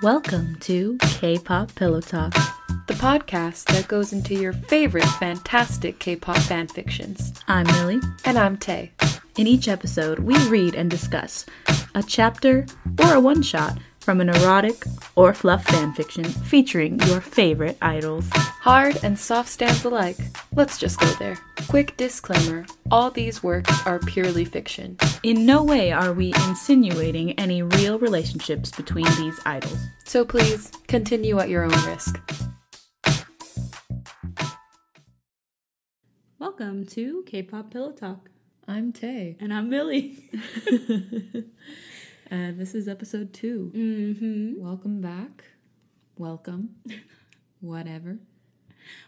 Welcome to K pop Pillow Talk. the podcast that goes into your favorite fantastic K-pop fanfictions. I'm Millie. And I'm Tay. In each episode, we read and discuss a chapter or a one shot from an erotic or fluff fanfiction featuring your favorite idols. Hard and soft stands alike. Let's just go there. Quick disclaimer all these works are purely fiction. In no way are we insinuating any real relationships between these idols. So please continue at your own risk. Welcome to K pop Pillow Talk. I'm Tay. And I'm Millie. And this is episode 2 mm-hmm. Welcome back. Welcome. Whatever.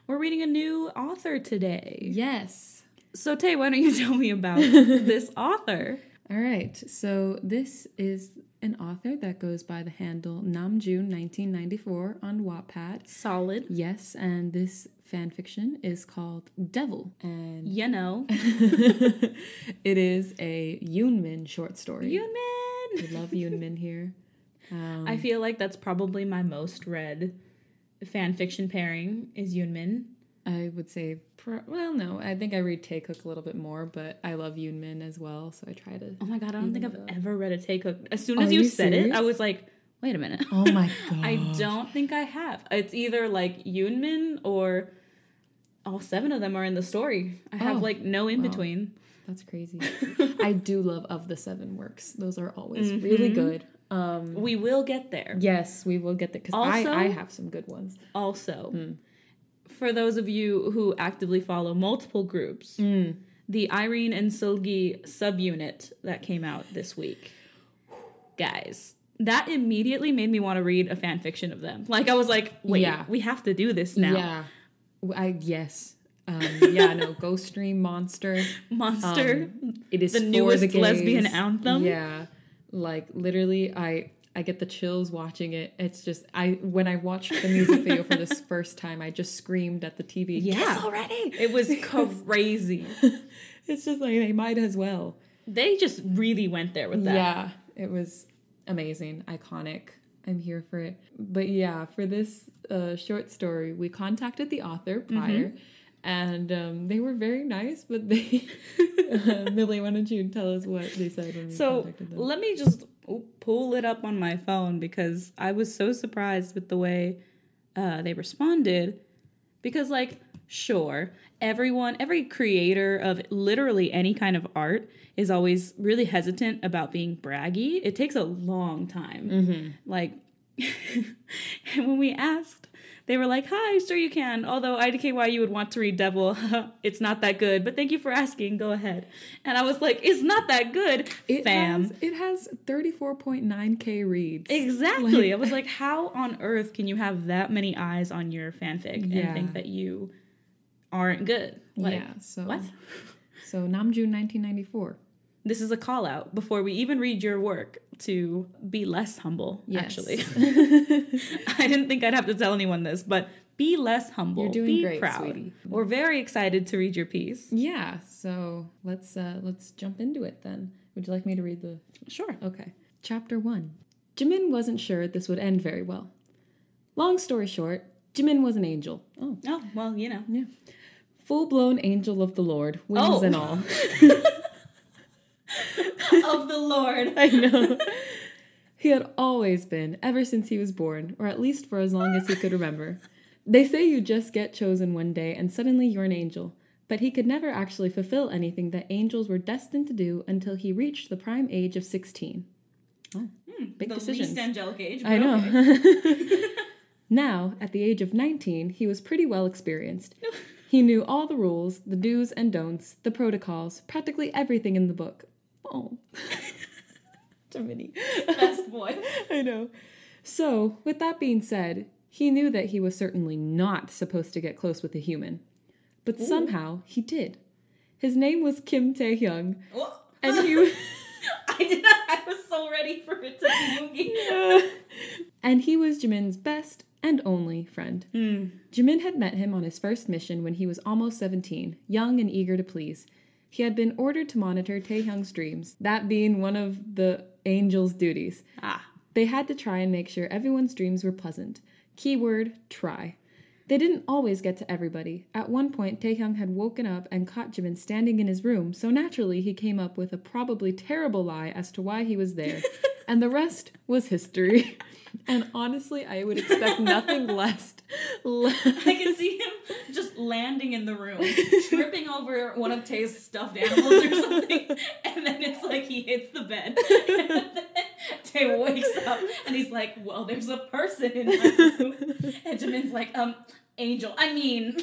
We're reading a new author today. Yes. So, Tay, why don't you tell me about this author? All right. So this is an author that goes by the handle Namjoon 1994 on Wattpad. Solid. Yes, and this fan fiction is called Devil, and You know. it is a Yoonmin short story. Yoonmin! We love Yoonmin here. Um, I feel like that's probably my most read fan fiction pairing is Yoonmin. I would say, pro- well, no, I think I read Tae Taekook a little bit more, but I love Yoonmin as well, so I try to. Oh my god, I don't think I've though- ever read a Tae Taekook. As soon Are as you, you said it, I was like, wait a minute. Oh my god! I don't think I have. It's either like Yoonmin or all seven of them are in the story. I have Oh, like no in wow. That's crazy. I do love of the seven works; those are always really good. Um, We will get there. yes, we will get there because I I have some good ones. Also, Hmm. for those of you who actively follow multiple groups, Hmm. the Irene and Seulgi subunit that came out this week, guys, that immediately made me want to read a fan fiction of them. Like I was like, wait, Yeah. we have to do this now. Yeah. I yes. Um, yeah, no, Ghost Stream Monster. Monster. Um, it is The newest the lesbian anthem? Yeah. Like literally I I get the chills watching it. It's just I when I watched the music video for this first time, I just screamed at the TV. Yeah. already. it was crazy. It's just like they might as well. they just really went there with that. Yeah, it was amazing, iconic. I'm here for it. But yeah, for this uh, short story, we contacted the author Mm-hmm. And um, they were very nice. But they, uh, Millie, why don't you tell us what they said when we So contacted them? let me just pull it up on my phone because I was so surprised with the way uh, they responded. Because, like, sure, everyone, every creator of literally any kind of art is always really hesitant about being braggy. It takes a long time. Like, and when we asked, they were like, "Hi, sure you can." Although IDKY, you would want to read Devil. it's not that good, but thank you for asking. Go ahead. And I was like, "It's not that good, It fam." has it has 34.9k reads. Exactly. I was like, how on earth can you have that many eyes on your fanfic Yeah. and think that you aren't good? Like, yeah. So what? So Namjoon 1994. This is a call out before we even read your work to be less humble, Yes. actually. I didn't think I'd have to tell anyone this, but be less humble. You're doing be great, proud. sweetie. We're very excited to read your piece. Yeah. So let's uh, let's jump into it then. Would you like me to read the Sure. Okay. Chapter 1. Jimin wasn't sure this would end very well. Long story short, Jimin was an angel. Oh. Oh, well, you know. Yeah. Full blown angel of the Lord, wings Oh. and all. Lord. I know. He had always been, ever since he was born, or at least for as long as he could remember. They say you just get chosen one day and suddenly you're an angel, but he could never actually fulfill anything that angels were destined to do until he reached the prime age of 16. Oh, hmm, big the decisions. least angelic age. I know. okay. now, at the age of 19, he was pretty well experienced. He knew all the rules, the do's and don'ts, the protocols, practically everything in the book. Oh. Jiminy. Best boy. I know. So, with that being said, he knew that he was certainly not supposed to get close with a human. But somehow he did. His name was Kim Tae Hyung, and he was. I did not. I was so ready for it to be Yoongi. and he was Jimin's best and only friend. Hmm. Jimin had met him on his first mission when he was almost 17, young and eager to please. He had been ordered to monitor Taehyung's dreams, that being one of the angel's duties. Ah. They had to try and make sure everyone's dreams were pleasant. Keyword try. They didn't always get to everybody. At one point, Taehyung had woken up and caught Jimin standing in his room, so naturally he came up with a probably terrible lie as to why he was there. and the rest was history. And honestly, I would expect nothing less. le- I can see him just landing in the room, tripping over one of Tae's stuffed animals or something, and then it's like he hits the bed. And then Tay wakes up and he's like, Well, there's a person in my room. And Jimin's like, um, angel. I mean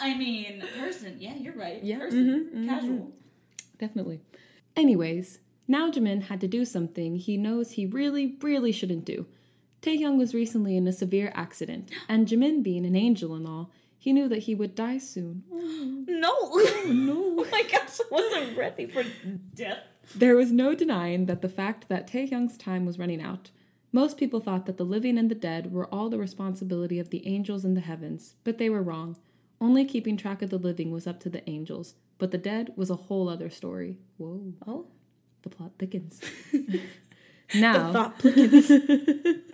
I mean person. Yeah, you're right. Yeah, Person. mhm, mhm. Casual. Definitely. Anyways, now Jimin had to do something he knows he really, really shouldn't do. Taehyung was recently in a severe accident, and Jimin being an angel and all, he knew that he would die soon. No. Oh, no. Oh my gosh, I wasn't ready for death. There was no denying that the fact that Taehyung's time was running out. Most people thought that the living and the dead were all the responsibility of the angels in the heavens, but they were wrong. Only keeping track of the living was up to the angels, but the dead was a whole other story. Whoa, Oh. The plot thickens. now, Thought plickens.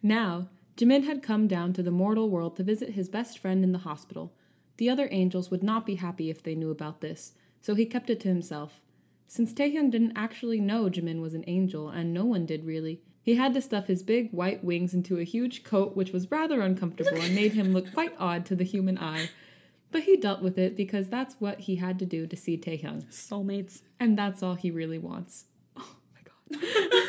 Now, Jimin had come down to the mortal world to visit his best friend in the hospital. The other angels would not be happy if they knew about this, so he kept it to himself. Since Taehyung didn't actually know Jimin was an angel, and no one did really, he had to stuff his big white wings into a huge coat which was rather uncomfortable and made him look quite odd to the human eye. But he dealt with it because that's what he had to do to see Taehyung, Soulmates. and that's all he really wants. Oh my god.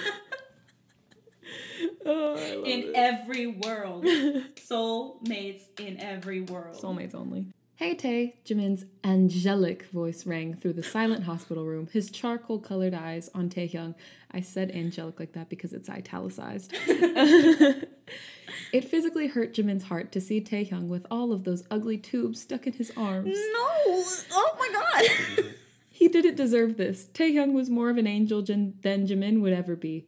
oh, I love in it. every world. Soulmates in every world. Soulmates only. Hey Tay, Jimin's angelic voice rang through the silent hospital room, his charcoal colored eyes on Taehyung. I said angelic like that because it's italicized. it physically hurt Jimin's heart to see Taehyung with all of those ugly tubes stuck in his arms. No! Oh my god! He didn't deserve this. Taehyung was more of an angel than Jimin would ever be.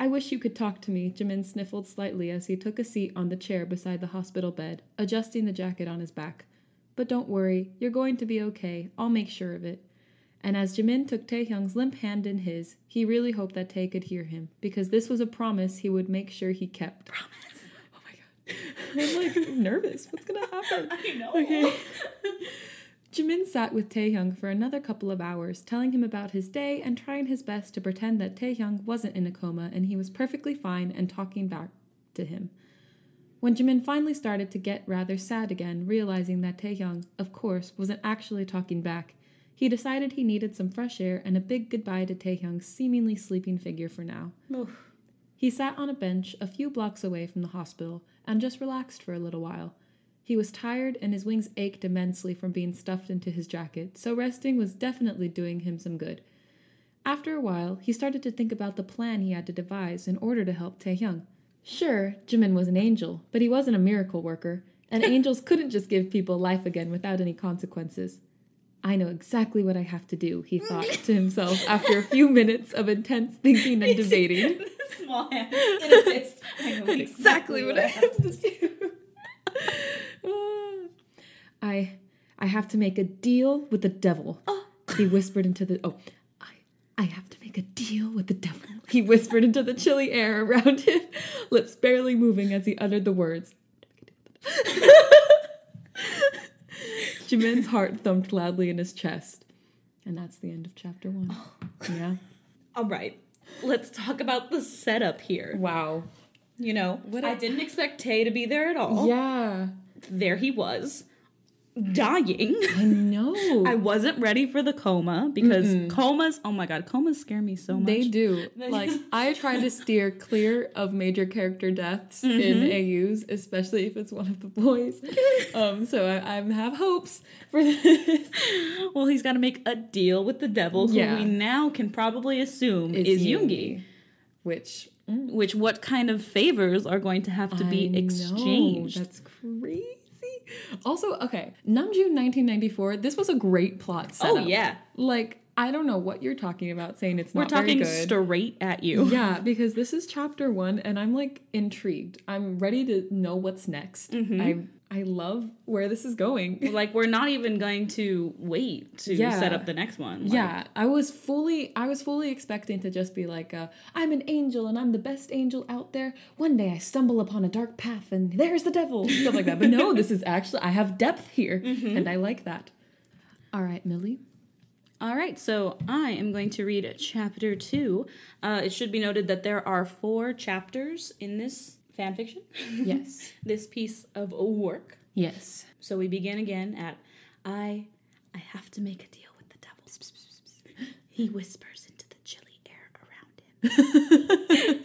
I wish you could talk to me, Jimin sniffled slightly as he took a seat on the chair beside the hospital bed, adjusting the jacket on his back. But don't worry, you're going to be okay. I'll make sure of it. And as Jimin took Taehyung's limp hand in his, he really hoped that Tae could hear him, because this was a promise he would make sure he kept. Promise. Oh my god. I'm like nervous. What's gonna happen? I know. Okay. Jimin sat with Taehyung for another couple of hours, telling him about his day and trying his best to pretend that Taehyung wasn't in a coma and he was perfectly fine and talking back to him. When Jimin finally started to get rather sad again, realizing that Taehyung, of course, wasn't actually talking back, he decided he needed some fresh air and a big goodbye to Taehyung's seemingly sleeping figure for now. Oof. He sat on a bench a few blocks away from the hospital and just relaxed for a little while. He was tired and his wings ached immensely from being stuffed into his jacket, so resting was definitely doing him some good. After a while, he started to think about the plan he had to devise in order to help Taehyung. Sure, Jimin was an angel, but he wasn't a miracle worker, and angels couldn't just give people life again without any consequences. I know exactly what I have to do, he thought to himself after a few minutes of intense thinking and debating. Small hand in a fist. I know exactly what I have to do. I I have to make a deal with the devil. Oh. He whispered into the oh I I have to make a deal with the devil. He whispered into the chilly air around him, lips barely moving as he uttered the words. Jimin's heart thumped loudly in his chest. And that's the end of chapter one. Yeah. All right. Let's talk about the setup here. Wow. You know, What I a- didn't expect Tae to be there at all. Yeah. There he was, dying. I know. I wasn't ready for the coma because comas, oh my god, comas scare me so much. They do. Like I try to steer clear of major character deaths in AUs, especially if it's one of the boys. Um, so I, I have hopes for this. Well, he's got to make a deal with the devil, who Yeah. we now can probably assume is, Yoongi, which Which, what kind of favors are going to have to be I know, exchanged? That's crazy. Also, okay, Namjoon 1994. This was a great plot setup. oh yeah, Like I don't know what you're talking about, saying it's we're not talking very good. straight at you. Yeah, because this is chapter one, and I'm like intrigued. I'm ready to know what's next. Mm-hmm. I I love where this is going. Like we're not even going to wait to Yeah. set up the next one. Like, yeah, I was fully I was fully expecting to just be like, uh, I'm an angel and I'm the best angel out there. One day I stumble upon a dark path and there's the devil, stuff like that. But no, this is actually I have depth here, and I like that. All right, Millie. All right, so I am going to read chapter two. Uh, it should be noted that there are four chapters in this fanfiction, Yes. this piece of work. yes. So we begin again at I I have to make a deal with the devil. He whispers into the chilly air around him,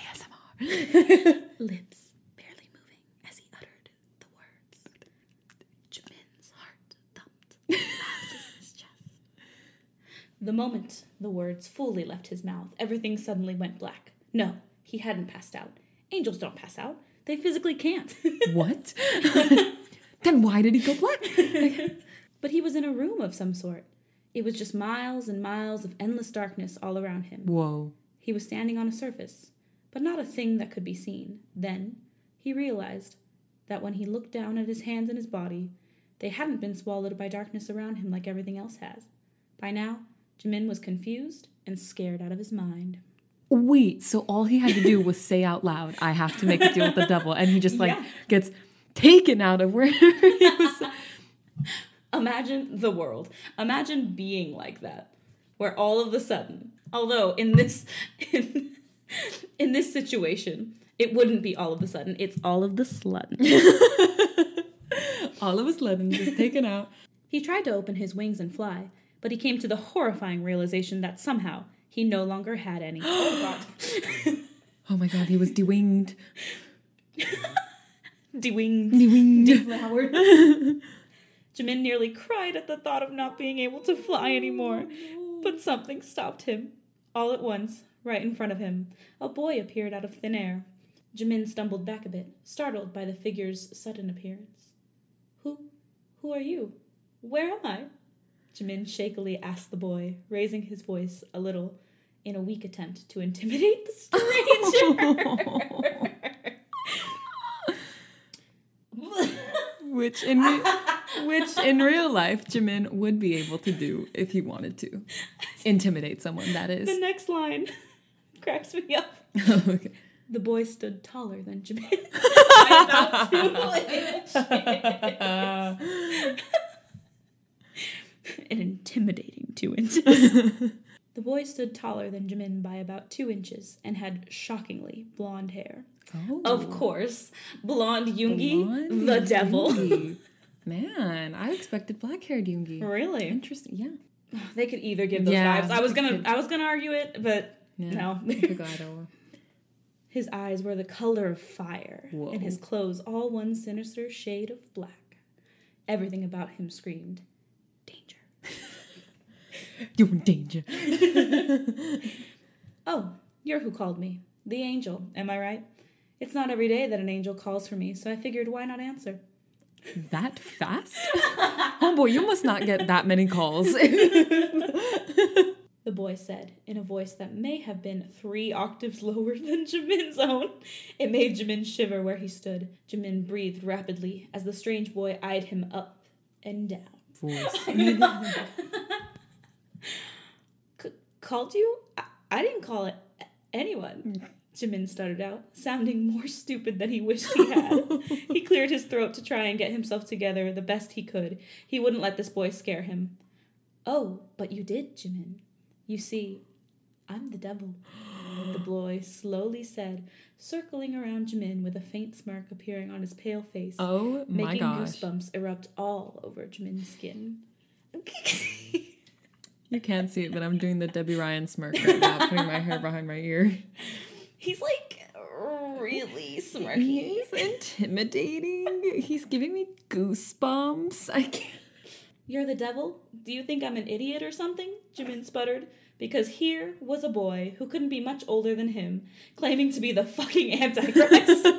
ASMR. lips barely moving as he uttered the words. Jimin's heart thumped loudly in his chest. The moment the words fully left his mouth, everything suddenly went black. No, he hadn't passed out. Angels don't pass out. They physically can't. what? then why did he go black? but he was in a room of some sort. It was just miles and miles of endless darkness all around him. Whoa. He was standing on a surface, but not a thing that could be seen. Then he realized that when he looked down at his hands and his body, they hadn't been swallowed by darkness around him like everything else has. By now, Jimin was confused and scared out of his mind. Wait, so all he had to do was say out loud, I have to make a deal with the devil. And he just like Yeah. gets taken out of wherever he was. Imagine the world. Imagine being like that, where all of a sudden, although in this in, in this situation, it wouldn't be all of a sudden. It's all of the sudden. all of a sudden just taken out. He tried to open his wings and fly, but he came to the horrifying realization that somehow he no longer had any. oh god. Oh my god, he was dewinged. De-winged. Dewinged. Deflowered. Jimin nearly cried at the thought of not being able to fly anymore, oh, but something stopped him. All at once, right in front of him, a boy appeared out of thin air. Jimin stumbled back a bit, startled by the figure's sudden appearance. Who who are you? Where am I? Jimin shakily asked the boy, raising his voice a little in a weak attempt to intimidate the stranger. which in re- which in real life Jimin would be able to do if he wanted to. Intimidate someone, That is the next line cracks me up. okay. The boy stood taller than Jimin. by about two inches. An intimidating two inches. the boy stood taller than Jimin by about two inches and had shockingly blonde hair. Oh. Of course, blonde Yoongi, Blonde the devil. Yoongi. Man, I expected black haired Yoongi. Really? Interesting. Yeah. They could either give those Yeah, vibes. I was gonna, could. I was gonna argue it, but yeah. no. I could go either way. His eyes were the color of fire, Whoa. and his clothes all one sinister shade of black. Everything about him screamed. You're in danger. Oh, you're who called me. The angel, am I right? It's not every day that an angel calls for me, so I figured why not answer? That fast? Homeboy, you must not get that many calls. The boy said, in a voice that may have been three octaves lower than Jimin's own. It made Jimin shiver where he stood. Jimin breathed rapidly as the strange boy eyed him up and down. Voice. C- called you? I-, I didn't call it anyone. Jimin stuttered out, sounding more stupid than he wished he had. he cleared his throat to try and get himself together the best he could. He wouldn't let this boy scare him. Oh, but you did, Jimin. You see, I'm the devil. the boy slowly said, circling around Jimin with a faint smirk appearing on his pale face, Oh my making gosh. goosebumps erupt all over Jimin's skin. You can't see it, but I'm doing the Debby Ryan smirk right now, putting my hair behind my ear. He's like really smirky. He's intimidating. He's giving me goosebumps. I can't. You're the devil? Do you think I'm an idiot or something? Jimin sputtered. Because here was a boy who couldn't be much older than him, claiming to be the fucking Antichrist.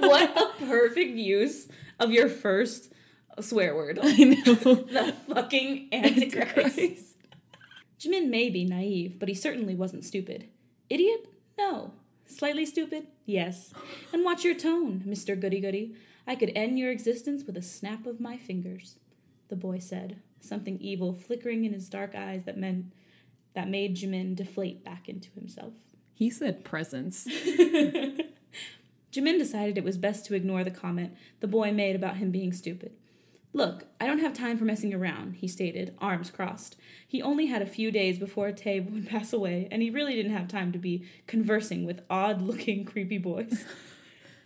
what a perfect use of your first swear word. I know. The fucking Antichrist. Jimin may be naive, but he certainly wasn't stupid. Idiot? No. Slightly stupid? Yes. And watch your tone, Mr. Goody Goody. I could end your existence with a snap of my fingers, the boy said, something evil flickering in his dark eyes that meant that made Jimin deflate back into himself. He said presence. Jimin decided it was best to ignore the comment the boy made about him being stupid. Look, I don't have time for messing around, he stated, arms crossed. He only had a few days before Tae would pass away, and he really didn't have time to be conversing with odd looking, creepy boys.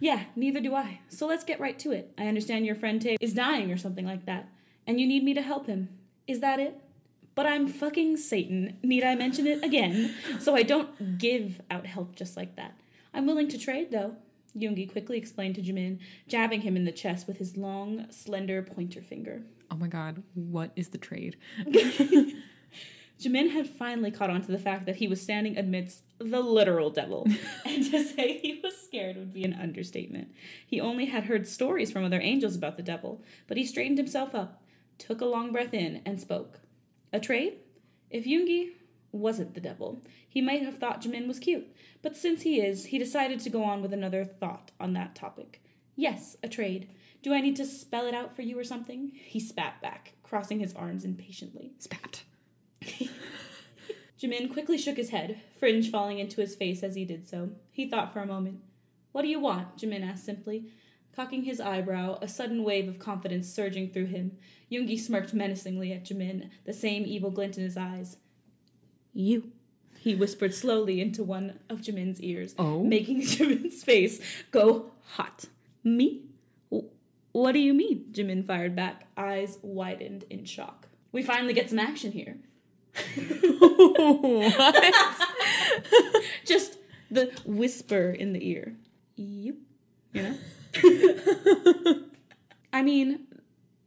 yeah, neither do I. So let's get right to it. I understand your friend Tae is dying or something like that, and you need me to help him. Is that it? But I'm fucking Satan. Need I mention it again? So I don't give out help just like that. I'm willing to trade, though. Yoongi quickly explained to Jimin, jabbing him in the chest with his long, slender pointer finger. Oh my god, what is the trade? Jimin had finally caught on to the fact that he was standing amidst the literal devil, and to say he was scared would be an understatement. He only had heard stories from other angels about the devil, but he straightened himself up, took a long breath in, and spoke. A trade? If Yoongi wasn't the devil, he might have thought Jimin was cute, but since he is, he decided to go on with another thought on that topic. Yes, a trade. Do I need to spell it out for you or something? He spat back, crossing his arms impatiently. Spat. Jimin quickly shook his head, fringe falling into his face as he did so. He thought for a moment. What do you want? Jimin asked simply. Cocking his eyebrow, a sudden wave of confidence surging through him, Yoongi smirked menacingly at Jimin, the same evil glint in his eyes. You, he whispered slowly into one of Jimin's ears, Oh? making Jimin's face go hot. Me? "W- What do you mean? Jimin fired back, eyes widened in shock. We finally get some action here. what? Just the whisper in the ear. You, you know? I mean,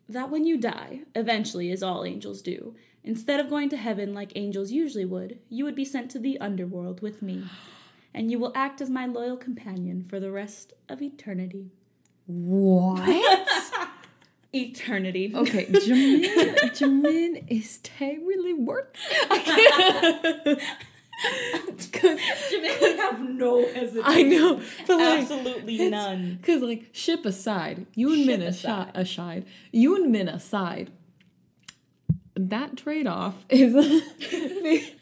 that when you die, eventually, as all angels do, instead of going to heaven like angels usually would, you would be sent to the underworld with me. And you will act as my loyal companion for the rest of eternity. what? Eternity. Okay, Jimin, Jimin, is really worth Because Jimin would have no hesitation. I know, but like, Absolutely none. Because like ship aside, Yoonmin aside. aside, aside, Yoonmin aside, that trade off is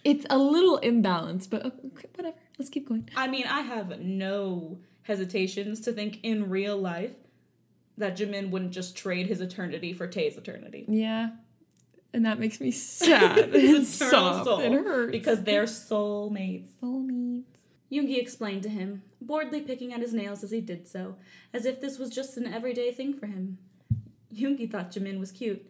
it's a little imbalanced, but uh, okay, whatever. Let's keep going. I mean, I have no hesitations to think in real life that Jimin wouldn't just trade his eternity for Tae's eternity. Yeah, and that makes me sad and soft soul, and hurts Because they're soulmates. soulmates. Yoongi explained to him, boredly picking at his nails as he did so, as if this was just an everyday thing for him. Yoongi thought Jimin was cute,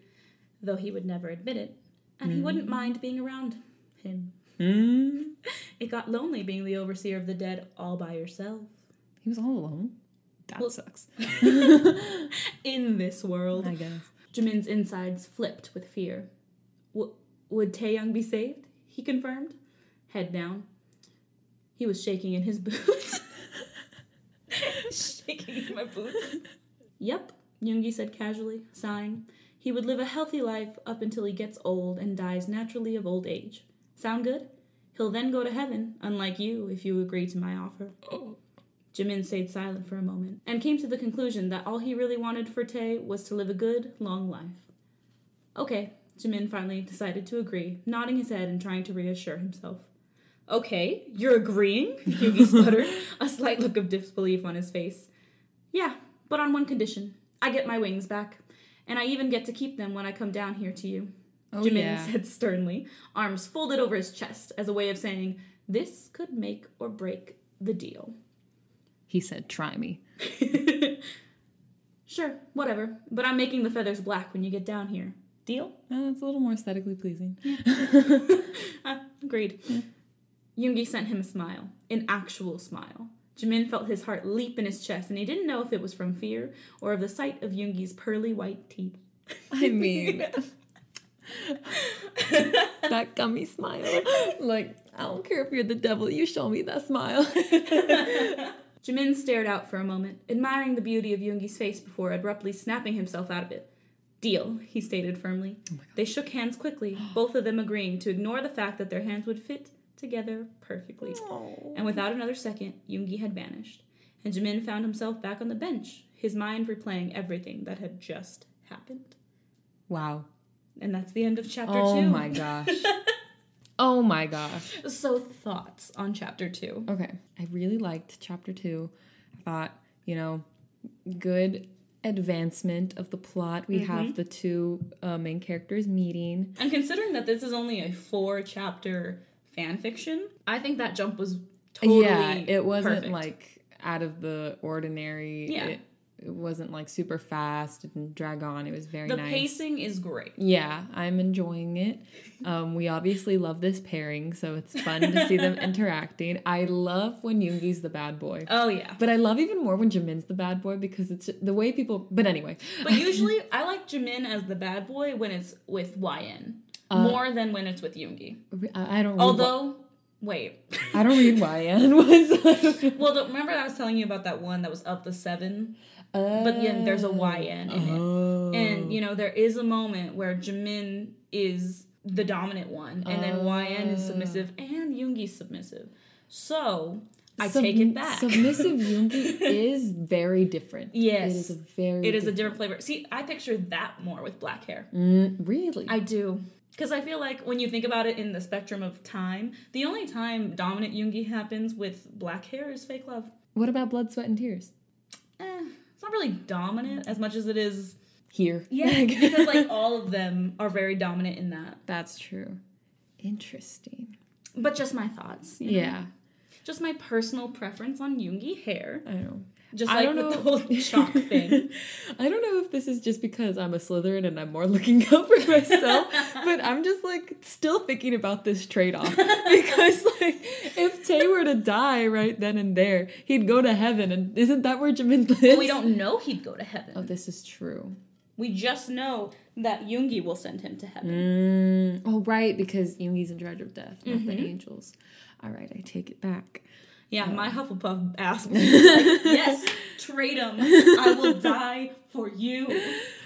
though he would never admit it, and he wouldn't mind being around him. Mm. It got lonely being the overseer of the dead all by yourself. He was all alone. That Well- sucks. In this world. I guess. Jimin's insides flipped with fear. W- would Taehyung be saved? He confirmed, head down. He was shaking in his boots. shaking in my boots. Yep, Yoongi said casually, sighing. He would live a healthy life up until he gets old and dies naturally of old age. Sound good? He'll then go to heaven, unlike you, if you agree to my offer. Jimin stayed silent for a moment and came to the conclusion that all he really wanted for Tae was to live a good, long life. Okay, Jimin finally decided to agree, nodding his head and trying to reassure himself. Okay, you're agreeing? Yoongi sputtered, a slight look of disbelief on his face. Yeah, but on one condition. I get my wings back, and I even get to keep them when I come down here to you. Oh Jimin yeah. said sternly, arms folded over his chest as a way of saying, This could make or break the deal. He said, "Try me." Sure, whatever. But I'm making the feathers black when you get down here. Deal? Uh, it's a little more aesthetically pleasing. Ah, agreed. Yoongi sent him a smile, an actual smile. Jimin felt his heart leap in his chest, and he didn't know if it was from fear or of the sight of Yoongi's pearly white teeth. I mean, that gummy smile. Like, I don't care if you're the devil, you show me that smile. Jimin stared out for a moment, admiring the beauty of Yoongi's face before abruptly snapping himself out of it. Deal, he stated firmly. Oh they shook hands quickly, both of them agreeing to ignore the fact that their hands would fit together perfectly. And without another second, Yoongi had vanished, and Jimin found himself back on the bench, his mind replaying everything that had just happened. Wow. And that's the end of chapter Oh two. my gosh. oh my gosh. So, thoughts on chapter two? Okay. I really liked chapter two. I thought, you know, good advancement of the plot. We have the two uh, main characters meeting. And considering that this is only a four chapter fan fiction, I think that jump was totally yeah, it wasn't perfect. like out of the ordinary. Yeah. It, it wasn't like super fast. and drag on. It was very the nice. pacing is great. Yeah, I'm enjoying it. Um, we obviously love this pairing, so it's fun to see them interacting. I love when Yoongi's the bad boy. Oh yeah. But I love even more when Jimin's the bad boy because it's the way people. But anyway, But usually I like Jimin as the bad boy when it's with YN. Uh, more than when it's with Yoongi. I I don't. Although wait. I don't read YN was. well the, remember I was telling you about that one that was up the seven? But then there's a YN in it. Oh. And you know, there is a moment where Jimin is the dominant one, and then YN is submissive and Yoongi's submissive. So I Sub- take it back. Submissive Yoongi is very different. Yes. it is a very. it is a different flavor. See, I picture that more with black hair. Mm, really. I do. Because I feel like when you think about it in the spectrum of time, the only time dominant Yoongi happens with black hair is fake love. what about blood, sweat, and tears? Eh, it's not really dominant as much as it is. Here. Yeah, because like all of them are very dominant in that. That's true. Interesting. But just my thoughts. you know? Yeah, Just my personal preference on Yoongi hair. I know. Just like I don't know. the whole chalk thing. I don't know if this is just because I'm a Slytherin and I'm more looking out for myself, but I'm just like still thinking about this trade off because like if Tae were to die right then and there, he'd go to heaven, and isn't that where Jimin lives? But we don't know he'd go to heaven. Oh, this is true. We just know that Yoongi will send him to heaven. Mm, oh, right, because Yoongi's in charge of death, not Mm-hmm. the angels. All right, I take it back. Yeah, my Hufflepuff ass like, yes, trade him. I will die for you.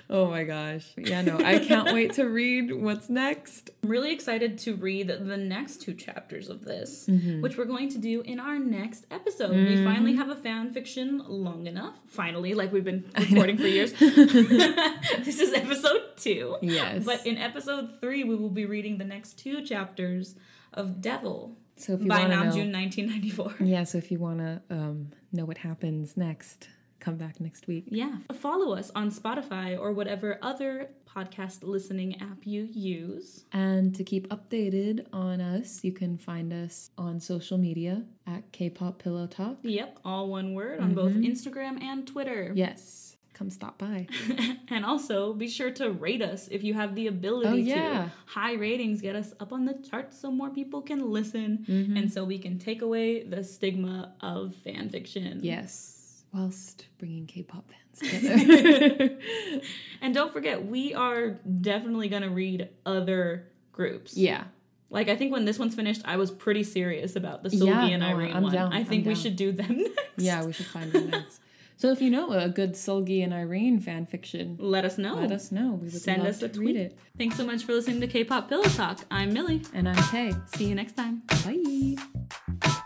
Oh my gosh. Yeah, no, I can't wait to read what's next. I'm really excited to read the next two chapters of this, Mm-hmm. which we're going to do in our next episode. We finally have a fan fiction long enough. Finally, like we've been recording for years. this is episode two. Yes. But in episode three, we will be reading the next two chapters of Devil So if you by to know, Namjoon 1994. yeah, so if you want to um, know what happens next, come back next week. Yeah. Follow us on Spotify or whatever other podcast listening app you use. And to keep updated on us, you can find us on social media at K-pop Pillow Talk. Yep, all one word on both Mm-hmm. Instagram and Twitter. Yes, come stop by. and also be sure to rate us if you have the ability Oh, to. High ratings get us up on the charts so more people can listen Mm-hmm. and so we can take away the stigma of fan fiction. Yes, whilst bringing K-pop fans together. And don't forget, we are definitely going to read other groups. yeah. Like I think when this one's finished, I was pretty serious about the Yeah, Seulgi and no, Irene I'm one. down, I think we should do them next. Yeah, we should find them next. So if you know a good Seulgi and Irene fan fiction, Let us know. let us know. We would Send love us a tweet. read it. Thanks so much for listening to K-pop Pillow Talk. I'm Millie. And I'm Tay. See you next time. Bye.